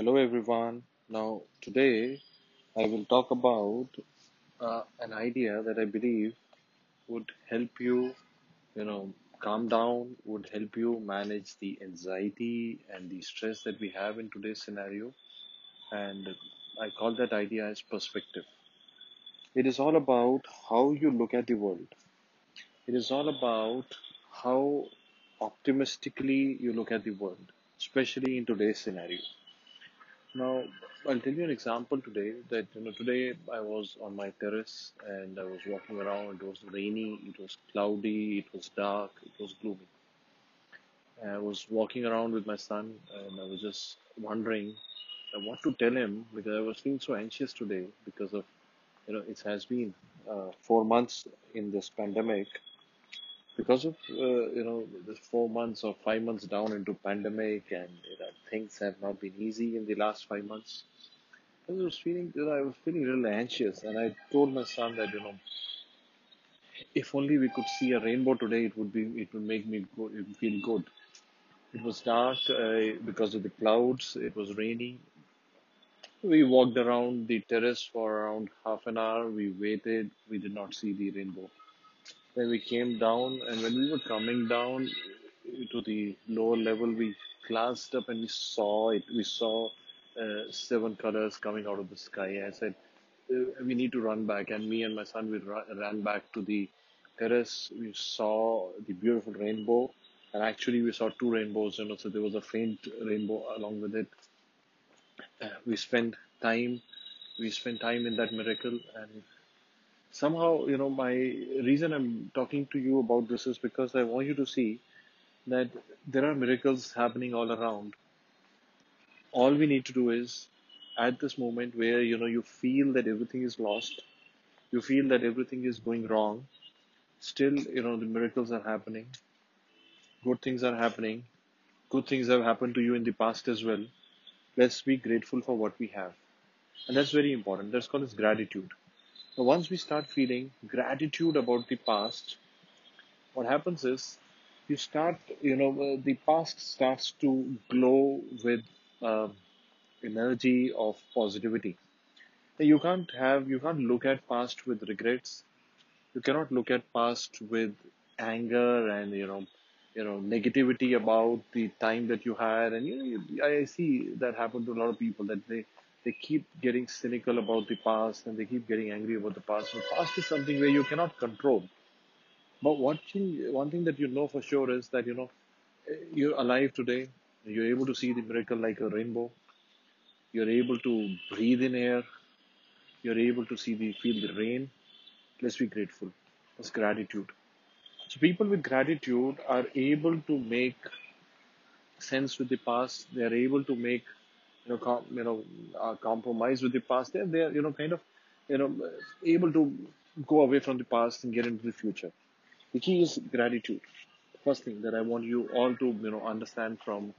Hello everyone. Now today I will talk about uh, an idea that I believe would help you, you know, calm down, would help you manage the anxiety and the stress that we have in today's scenario. And I call that idea as perspective. It is all about how you look at the world. It is all about how optimistically you look at the world, especially in today's scenario. Now, I'll tell you an example today that, you know, today I was on my terrace and I was walking around. It was rainy, it was cloudy, it was dark, it was gloomy. And I was walking around with my son and I was just wondering what to tell him because I was feeling so anxious today because of, you know, it has been uh, four months in this pandemic because of uh, you know the four months or five months down into pandemic and you know, things have not been easy in the last five months i was feeling you know, i was feeling really anxious and i told my son that you know if only we could see a rainbow today it would be it would make me go, feel good. It was dark uh, because of the clouds it was raining. We walked around the terrace for around half an hour we waited we did not see the rainbow Then we came down, and when we were coming down to the lower level, we glanced up and we saw it. We saw uh, seven colors coming out of the sky. I said, uh, we need to run back. And me and my son, we ran back to the terrace. We saw the beautiful rainbow. And actually, we saw two rainbows, you know, so there was a faint rainbow along with it. Uh, we spent time, we spent time in that miracle, and somehow, you know, my reason I'm talking to you about this is because I want you to see that there are miracles happening all around. All we need to do is at this moment where, you know, you feel that everything is lost, you feel that everything is going wrong, still, you know, the miracles are happening, good things are happening, good things have happened to you in the past as well. Let's be grateful for what we have. And that's very important. That's called as gratitude. Now, once we start feeling gratitude about the past, what happens is you start, you know, uh, the past starts to glow with um energy of positivity. You can't have, you can't look at past with regrets. You cannot look at past with anger and you know, you know, negativity about the time that you had. And you know, I see that happen to a lot of people that they they keep getting cynical about the past and they keep getting angry about the past. But past is something where you cannot control. But one thing, one thing that you know for sure is that you know you're alive today. You're able to see the miracle like a rainbow. You're able to breathe in air. You're able to see the feel the rain. Let's be grateful. That's gratitude. So people with gratitude are able to make sense with the past. They are able to make you know com- you know uh, compromise with the past. They're they're you know kind of you know able to go away from the past and get into the future. The key is gratitude. First thing that I want you all to you know understand from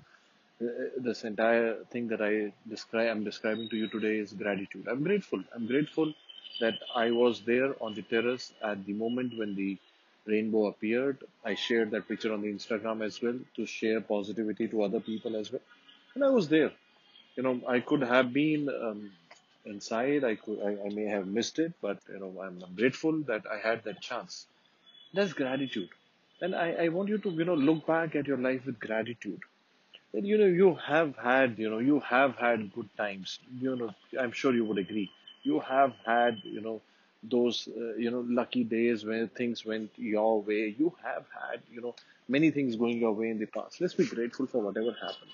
uh, this entire thing that I describe I'm describing to you today is gratitude. I'm grateful. I'm grateful that I was there on the terrace at the moment when the rainbow appeared. I shared that picture on the Instagram as well to share positivity to other people as well. And I was there. You know, I could have been um, inside. I could I, I may have missed it, but you know, I'm, grateful that I had that chance. That's gratitude. And I, I want you to, you know, look back at your life with gratitude then you know you have had you know you have had good times you know i'm sure you would agree you have had you know those uh, you know lucky days when things went your way you have had you know many things going your way in the past let's be grateful for whatever happened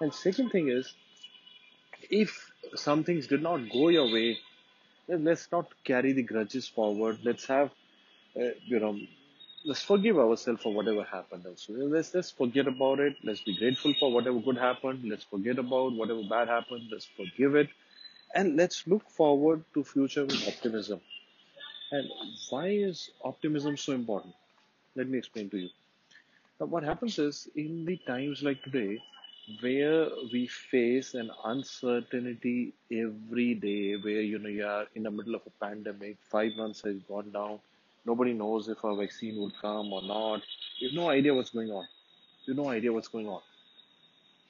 and second thing is if some things did not go your way then let's not carry the grudges forward. Let's have uh, you know let's forgive ourselves for whatever happened also. Let's let's forget about it. Let's be grateful for whatever good happened. Let's forget about whatever bad happened. Let's forgive it. And let's look forward to future with optimism. And why is optimism so important? Let me explain to you. Now what happens is in the times like today where we face an uncertainty every day where you know you are in the middle of a pandemic five months has gone down nobody knows if a vaccine would come or not you have no idea what's going on you have no idea what's going on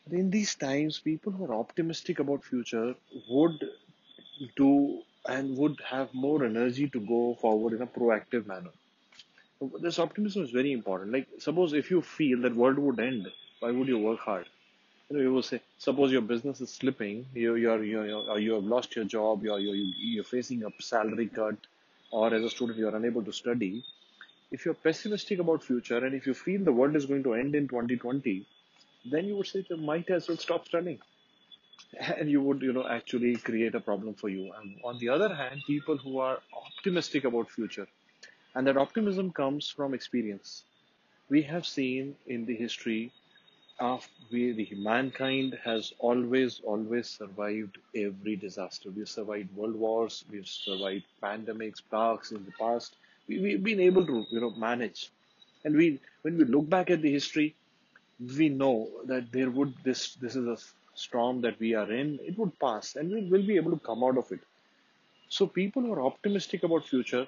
but In these times, people who are optimistic about future would do and would have more energy to go forward in a proactive manner. This optimism is very important. Like, suppose if you feel that world would end, why would you work hard? You know, you will say, suppose your business is slipping, you you're, you're, you're have lost your job, you're, you're you're facing a salary cut, or as a student you're unable to study. If you're pessimistic about future and if you feel the world is going to end in 2020, then you would say you might as well stop studying. And you would you know actually create a problem for you. And on the other hand people who are optimistic about future and that optimism comes from experience. We have seen in the history of we the mankind has always always survived every disaster. We've survived world wars we've survived pandemics plagues in the past. We, we've been able to you know manage. And we when we look back at the history we know that there would this this is a storm that we are in it would pass and we will be able to come out of it. So people who are optimistic about future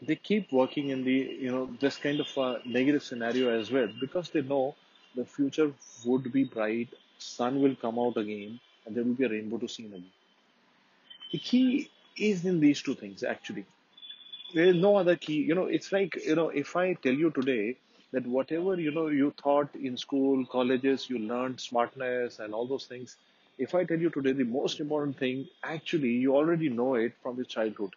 they keep working in the you know this kind of a negative scenario as well because they know the future would be bright sun will come out again and there will be a rainbow to see again the key is in these two things actually there is no other key. You know, it's like, you know, if I tell you today that whatever, you know, you thought in school, colleges, you learned smartness and all those things. If I tell you today the most important thing, actually, you already know it from your childhood.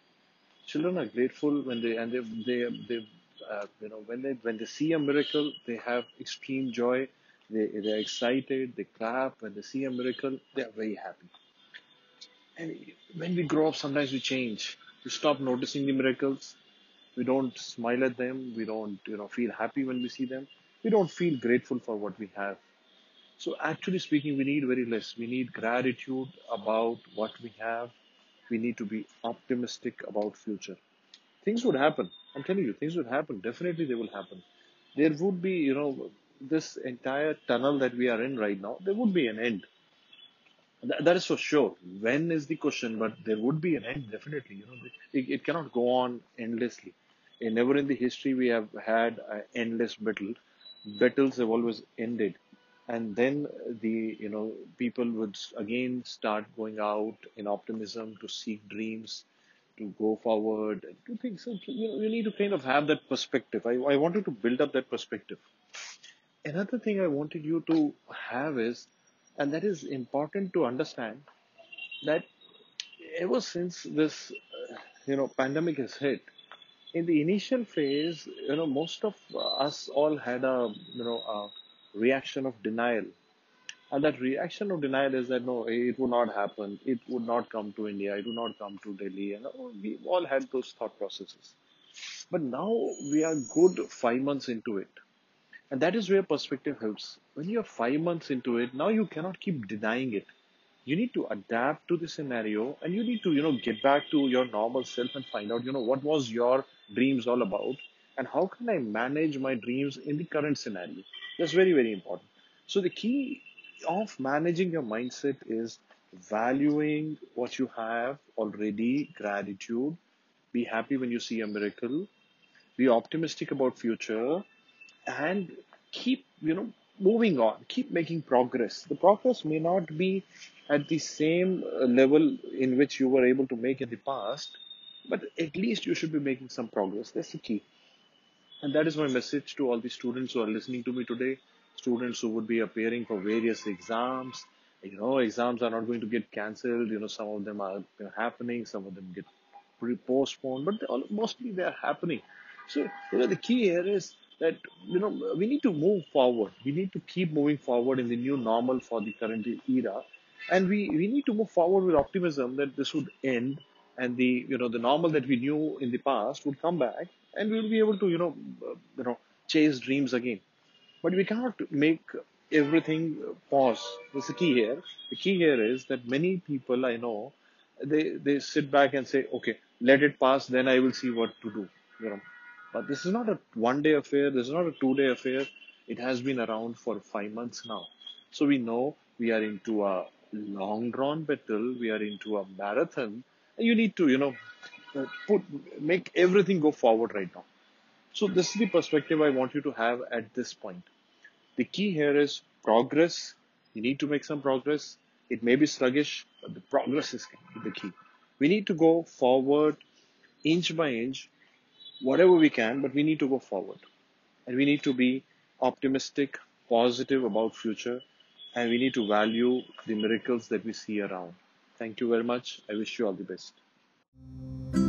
Children are grateful when they, and they, they, they, uh, you know, when they, when they see a miracle, they have extreme joy. They, they're excited, they clap. When they see a miracle, they are very happy. And when we grow up, sometimes we change. We stop noticing the miracles we don't smile at them we don't you know feel happy when we see them we don't feel grateful for what we have so actually speaking we need very less we need gratitude about what we have we need to be optimistic about future things would happen i'm telling you things would happen definitely they will happen there would be you know this entire tunnel that we are in right now there would be an end Th- that is for sure. When is the question? But there would be an end, definitely. You know, it, it cannot go on endlessly. And never in the history we have had an endless battle. Battles have always ended, and then the you know people would again start going out in optimism to seek dreams, to go forward, and to think. So you know, you need to kind of have that perspective. I I wanted to build up that perspective. Another thing I wanted you to have is, and that is important to understand that ever since this uh, you know pandemic has hit in the initial phase you know most of us all had a you know a reaction of denial and that reaction of denial is that no it would not happen it would not come to india it would not come to delhi and we all had those thought processes but now we are good 5 months into it and that is where perspective helps. When you're five months into it, now you cannot keep denying it. You need to adapt to the scenario and you need to, you know, get back to your normal self and find out, you know, what was your dreams all about and how can I manage my dreams in the current scenario. That's very, very important. So the key of managing your mindset is valuing what you have already, gratitude, be happy when you see a miracle, be optimistic about future. And keep you know moving on. Keep making progress. The progress may not be at the same uh, level in which you were able to make in the past but at least you should be making some progress. That's the key. And that is my message to all the students who are listening to me today students who would be appearing for various exams you know exams are not going to get cancelled you know some of them are you know, happening some of them get pre- postponed but they all, mostly they are happening so you know the key here is that you know we need to move forward. We need to keep moving forward in the new normal for the current era, and we we need to move forward with optimism that this would end and the you know the normal that we knew in the past would come back, and we will be able to you know you know chase dreams again. But we cannot make everything pause. That's the key here. The key here is that many people I know, they they sit back and say, okay, let it pass, then I will see what to do. You know, but this is not a one day affair. This is not a two day affair. It has been around for five months now. So we know we are into a long drawn battle. We are into a marathon. And you need to, you know, put make everything go forward right now. So this is the perspective I want you to have at this point. The key here is progress, You need to make some progress. It may be sluggish, but the progress is the key. We need to go forward inch by inch, whatever we can, but we need to go forward. And we need to be optimistic, positive about future, and we need to value the miracles that we see around. Thank you very much. I wish you all the best.